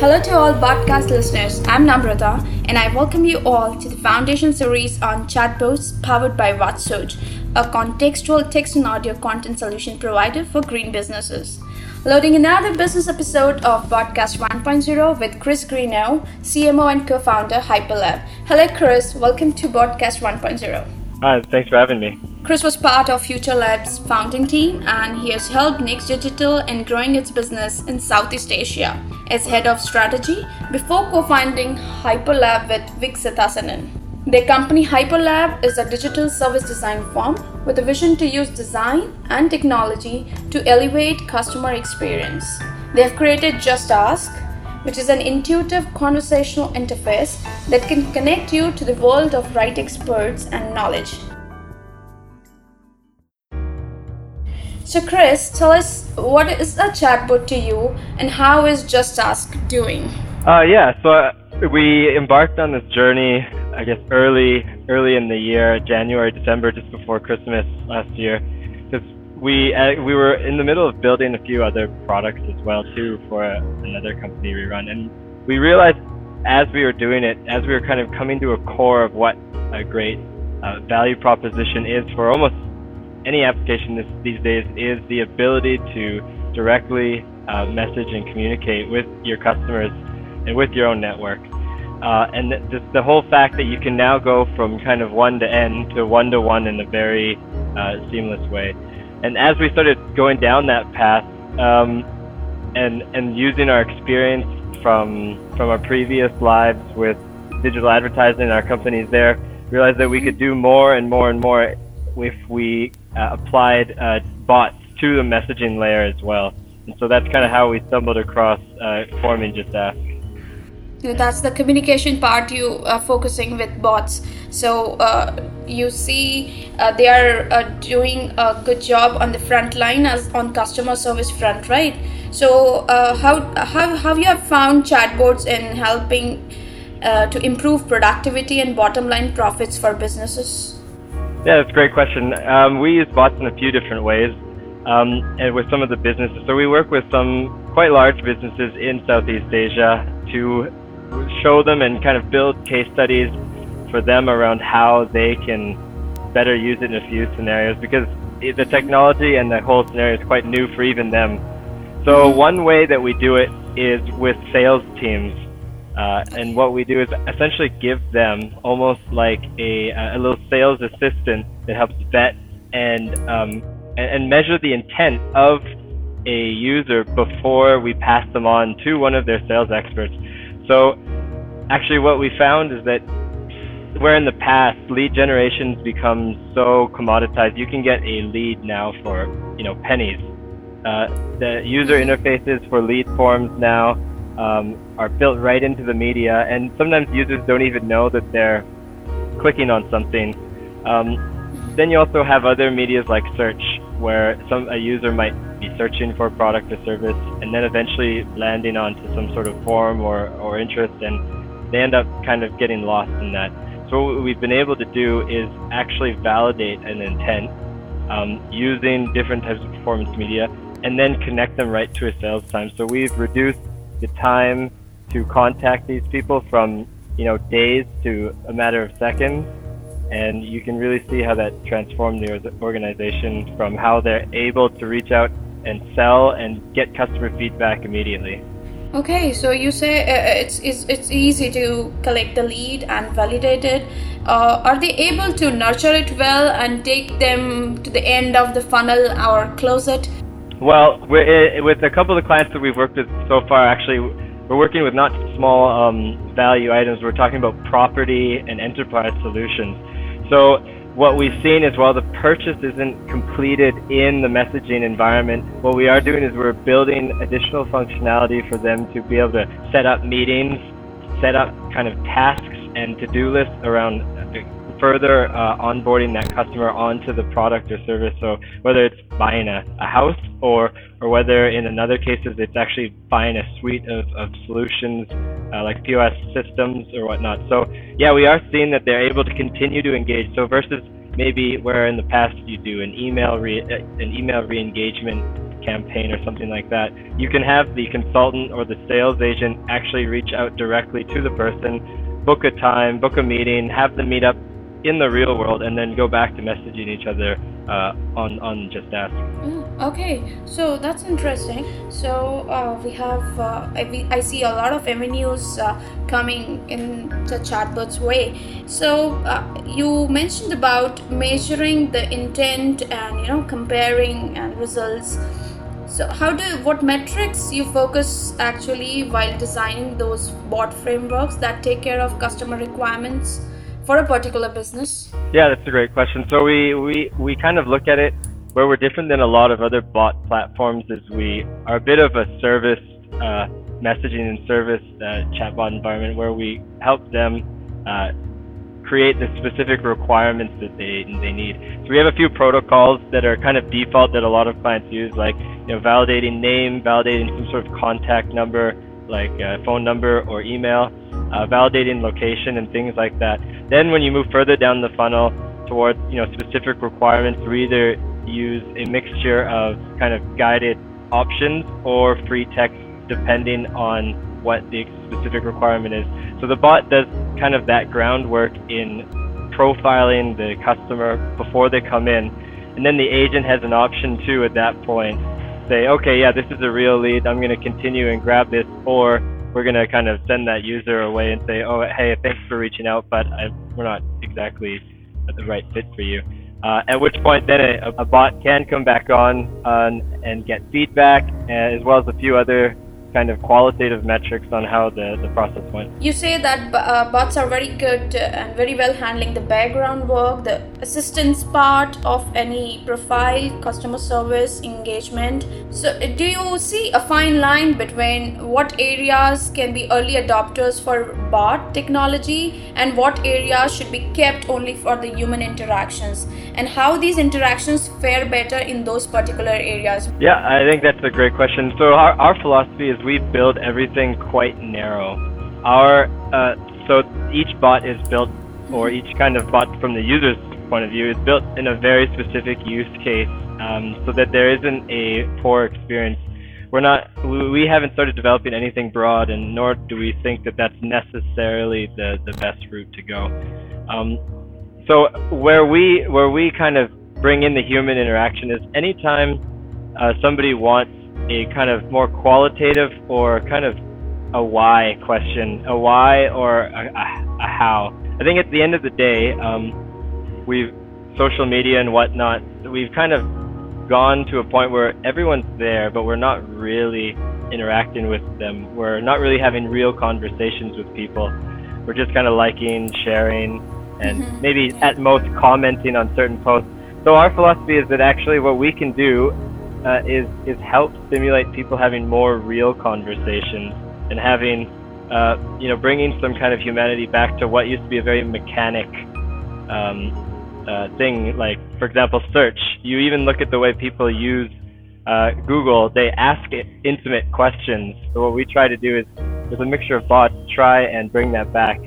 Hello to all podcast listeners. I'm Namrata and I welcome you all to the Foundation series on chatbots powered by WhatsOj, a contextual text and audio content solution provider for green businesses. Loading another business episode of Podcast 1.0 with Chris Greenough, CMO and co-founder Hyperlab. Hello Chris, welcome to Podcast 1.0. Hi, thanks for having me. Chris was part of Future Lab's founding team and he has helped Next Digital in growing its business in Southeast Asia as head of strategy before co-founding Hyperlab with Vic Sithasanan. Their company Hyperlab is a digital service design firm with a vision to use design and technology to elevate customer experience. They have created Just Ask, which is an intuitive conversational interface that can connect you to the world of right experts and knowledge. So, Chris, tell us what is a chatbot to you and how is Just Ask doing? Uh, yeah, so uh, we embarked on this journey, I guess, early, early in the year, January, December, just before Christmas last year, because we uh, we were in the middle of building a few other products as well too for a, another company we run, and we realized as we were doing it, as we were kind of coming to a core of what a great uh, value proposition is for almost any application this, these days is the ability to directly uh, message and communicate with your customers and with your own network. Uh, and just the whole fact that you can now go from kind of one to n to one to one in a very uh, seamless way. And as we started going down that path um, and and using our experience from from our previous lives with digital advertising and our companies there, realized that we could do more and more and more if we uh, applied uh, bots to the messaging layer as well. And so that's kind of how we stumbled across uh, forming Just Ask. That's the communication part you are focusing with bots. So uh, you see uh, they are uh, doing a good job on the front line as on customer service front, right? So how, how, how you have found chatbots in helping to improve productivity and bottom line profits for businesses? Yeah, that's a great question. Um, we use bots in a few different ways, um, and with some of the businesses. So we work with some quite large businesses in Southeast Asia to show them and kind of build case studies for them around how they can better use it in a few scenarios because the technology and the whole scenario is quite new for even them. So one way that we do it is with sales teams. Uh, and what we do is essentially give them almost like a, a little sales assistant that helps vet and, um, and, and measure the intent of a user before we pass them on to one of their sales experts. So actually what we found is that where in the past lead generations become so commoditized, you can get a lead now for you know pennies. Uh, the user interfaces for lead forms now um, are built right into the media, and sometimes users don't even know that they're clicking on something. Um, then you also have other medias like search, where some a user might be searching for a product or service, and then eventually landing onto some sort of form or, or interest, and they end up kind of getting lost in that. So what we've been able to do is actually validate an intent um, using different types of performance media, and then connect them right to a sales time. So we've reduced the time to contact these people from you know days to a matter of seconds. And you can really see how that transformed the organization from how they're able to reach out and sell and get customer feedback immediately. Okay so you say uh, it's, it's it's easy to collect the lead and validate it. Uh, are they able to nurture it well and take them to the end of the funnel or close it well, eh, with a couple of the clients that we've worked with so far, actually, we're working with not small um, value items. We're talking about property and enterprise solutions. So what we've seen is while the purchase isn't completed in the messaging environment, what we are doing is we're building additional functionality for them to be able to set up meetings, set up kind of tasks and to-do lists around further uh, onboarding that customer onto the product or service. So whether it's buying a, a house or or whether in another cases it's actually buying a suite of, of solutions uh, like POS systems or whatnot. So yeah, we are seeing that they're able to continue to engage. So versus maybe where in the past you do an email re- uh, an email re-engagement campaign or something like that, you can have the consultant or the sales agent actually reach out directly to the person, book a time, book a meeting, have the meetup in the real world, and then go back to messaging each other uh, on on Just Ask. Oh, okay, so that's interesting. So uh, we have uh, I, I, see a lot of avenues uh, coming in the chatbot's way. So uh, you mentioned about measuring the intent and you know comparing and results. So how do what metrics you focus actually while designing those bot frameworks that take care of customer requirements? For a particular business? Yeah, that's a great question. So we, we, we kind of look at it where we're different than a lot of other bot platforms is we are a bit of a service uh, messaging and service uh, chatbot environment where we help them uh, create the specific requirements that they they need. So we have a few protocols that are kind of default that a lot of clients use, like you know validating name, validating some sort of contact number, like uh, phone number or email, uh, validating location and things like that. Then when you move further down the funnel towards you know specific requirements, we either use a mixture of kind of guided options or free text depending on what the specific requirement is. So the bot does kind of that groundwork in profiling the customer before they come in. And then the agent has an option too at that point say, okay, yeah, this is a real lead. I'm going to continue and grab this, or we're going to kind of send that user away and say, oh, hey, thanks for reaching out, but I, we're not exactly the right fit for you. Uh, at which point, then a, a, bot can come back on uh, and get feedback, as well as a few other kind of qualitative metrics on how the, the process went. You say that uh, bots are very good and very well handling the background work, the assistance part of any profile, customer service, engagement. So, do you see a fine line between what areas can be early adopters for bot technology and what areas should be kept only for the human interactions? And how these interactions fare better in those particular areas? Yeah, I think that's a great question. So, our, our philosophy is we build everything quite narrow. Our uh, so each bot is built, or each kind of bot from the user's point of view is built in a very specific use case, um, so that there isn't a poor experience. We're not, we haven't started developing anything broad, and nor do we think that that's necessarily the the best route to go. Um, so where we where we kind of bring in the human interaction is anytime uh, somebody wants a kind of more qualitative or kind of a why question, a why or a, a, a how. I think at the end of the day, um, we've social media and whatnot. We've kind of gone to a point where everyone's there, but we're not really interacting with them. We're not really having real conversations with people. We're just kind of liking, sharing, and mm-hmm. maybe at most commenting on certain posts. So our philosophy is that actually what we can do uh, is is help stimulate people having more real conversations and having uh, you know bringing some kind of humanity back to what used to be a very mechanic um, uh, thing. Like for example, search. You even look at the way people use uh, Google. They ask it intimate questions. So what we try to do is with a mixture of bots, try and bring that back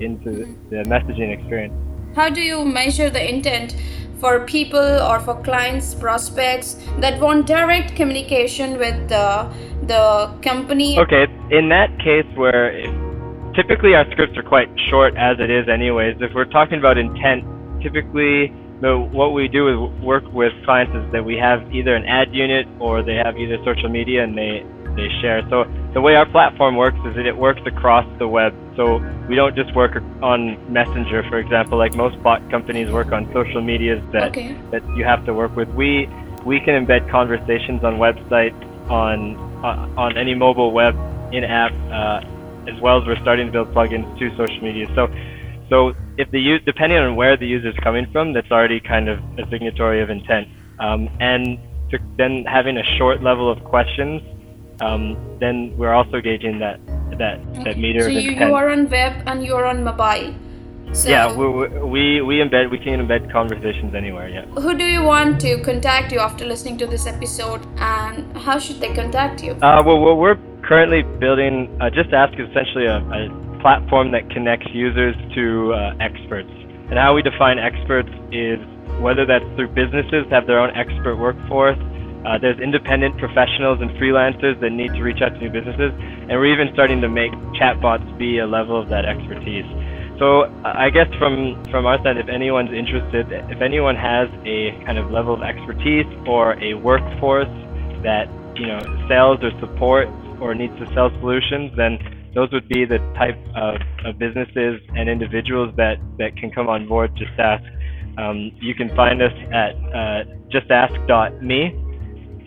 into the messaging experience. How do you measure the intent? For people or for clients, prospects that want direct communication with the, the company? Okay, in that case where typically our scripts are quite short as it is anyways, if we're talking about intent, typically the, what we do is work with clients is that we have either an ad unit or they have either social media and they they share. So the way our platform works is that it works across the web. So we don't just work on Messenger, for example, like most bot companies work on social medias that okay. that you have to work with. We we can embed conversations on websites, on uh, on any mobile web in app, uh, as well as we're starting to build plugins to social media. So so if the use depending on where the user is coming from, that's already kind of a signatory of intent. Um, and to, then having a short level of questions um, then we're also gauging that that that meter. So you, you are on web and you're on mobile. So yeah, we, we we embed we can embed conversations anywhere. Yeah. Who do you want to contact you after listening to this episode, and how should they contact you? Uh, well, we're currently building. Uh, Just Ask is essentially a, a platform that connects users to uh, experts, and how we define experts is whether that's through businesses have their own expert workforce Uh, there's independent professionals and freelancers that need to reach out to new businesses, and we're even starting to make chatbots be a level of that expertise. So I guess from from our side, if anyone's interested, if anyone has a kind of level of expertise or a workforce that you know sells or supports or needs to sell solutions, then those would be the type of, of businesses and individuals that, that can come on board Just Ask. Um, you can find us at uh, justask.me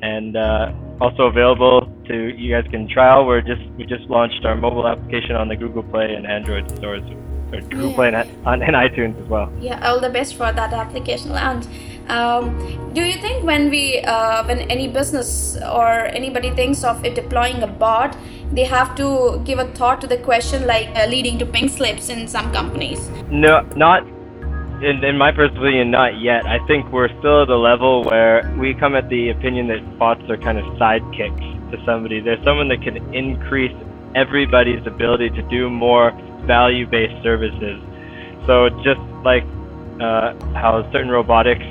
and uh, also available to you guys can trial. We're just we just launched our mobile application on the Google Play and Android stores, or Google yeah. Play and, on, and iTunes as well. Yeah, all the best for that application launch. Um, do you think when we uh, when any business or anybody thinks of deploying a bot, they have to give a thought to the question like uh, leading to pink slips in some companies? No, not in, in my personal opinion, not yet. I think we're still at a level where we come at the opinion that bots are kind of sidekicks to somebody. They're someone that can increase everybody's ability to do more value-based services. So just like uh, how certain robotics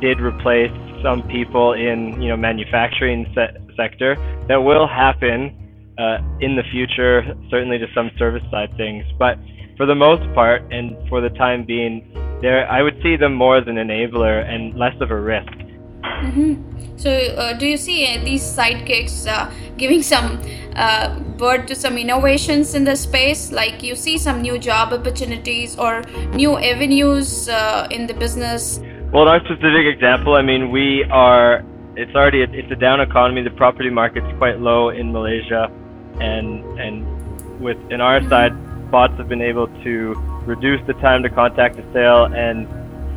did replace some people in you know manufacturing se- sector. That will happen uh, in the future, certainly to some service side things. But for the most part, and for the time being, there I would see them more as an enabler and less of a risk. Mm-hmm. So, uh, do you see uh, these sidekicks uh, giving some uh, birth to some innovations in the space? Like you see some new job opportunities or new avenues uh, in the business? Well, in our specific example, I mean, we are. It's already a, it's a down economy. The property market's quite low in Malaysia, and and with in our side, bots have been able to reduce the time to contact a sale, and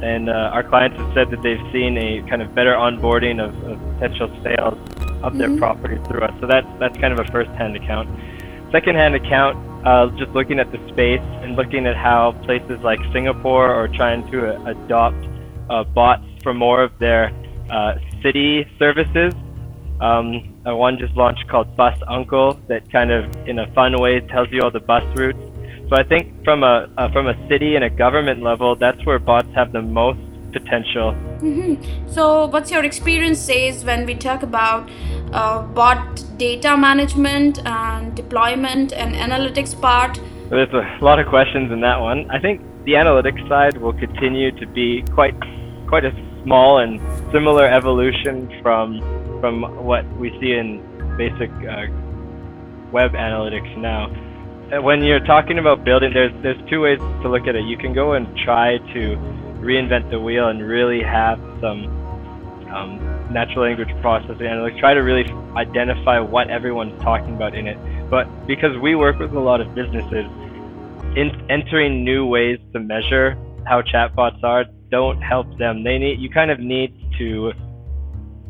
and uh, our clients have said that they've seen a kind of better onboarding of, of potential sales of their mm-hmm. property through us. So that's that's kind of a first-hand account. Second-hand account, uh, just looking at the space and looking at how places like Singapore are trying to uh, adopt uh, bots for more of their uh, city services. Um, uh, one just launched called Bus Uncle that kind of, in a fun way, tells you all the bus routes. So I think from a uh, from a city and a government level, that's where bots have the most potential. Mm-hmm. So, what's your experience says when we talk about uh, bot data management and deployment and analytics part? There's a lot of questions in that one. I think the analytics side will continue to be quite quite a small and similar evolution from from what we see in basic uh, web analytics now. Uh, when you're talking about building, there's there's two ways to look at it. You can go and try to reinvent the wheel and really have some um, natural language processing analytics. Try to really identify what everyone's talking about in it. But because we work with a lot of businesses, in, entering new ways to measure how chatbots are don't help them. They need you kind of need to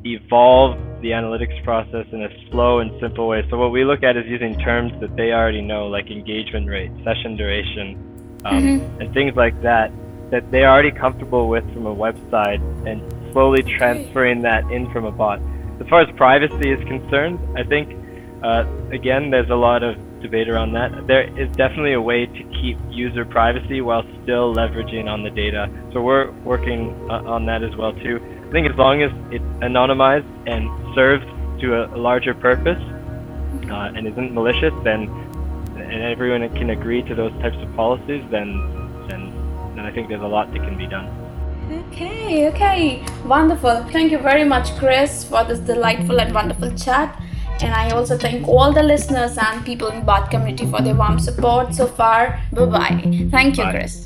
evolve the analytics process in a slow and simple way. So what we look at is using terms that they already know, like engagement rate, session duration, um, mm-hmm. and things like that, that they're already comfortable with from a website, and slowly transferring that in from a bot. As far as privacy is concerned, I think uh, again, there's a lot of debate around that. There is definitely a way to keep user privacy while still leveraging on the data. So we're working uh, on that as well too. I think as long as it's anonymized and serves to a, larger purpose uh, and isn't malicious, then and everyone can agree to those types of policies, then then then I think there's a lot that can be done. Okay, okay, wonderful. Thank you very much, Chris, for this delightful and wonderful chat. And I also thank all the listeners and people in bot community for their warm support so far. Bye bye. Thank you, Bye. Chris.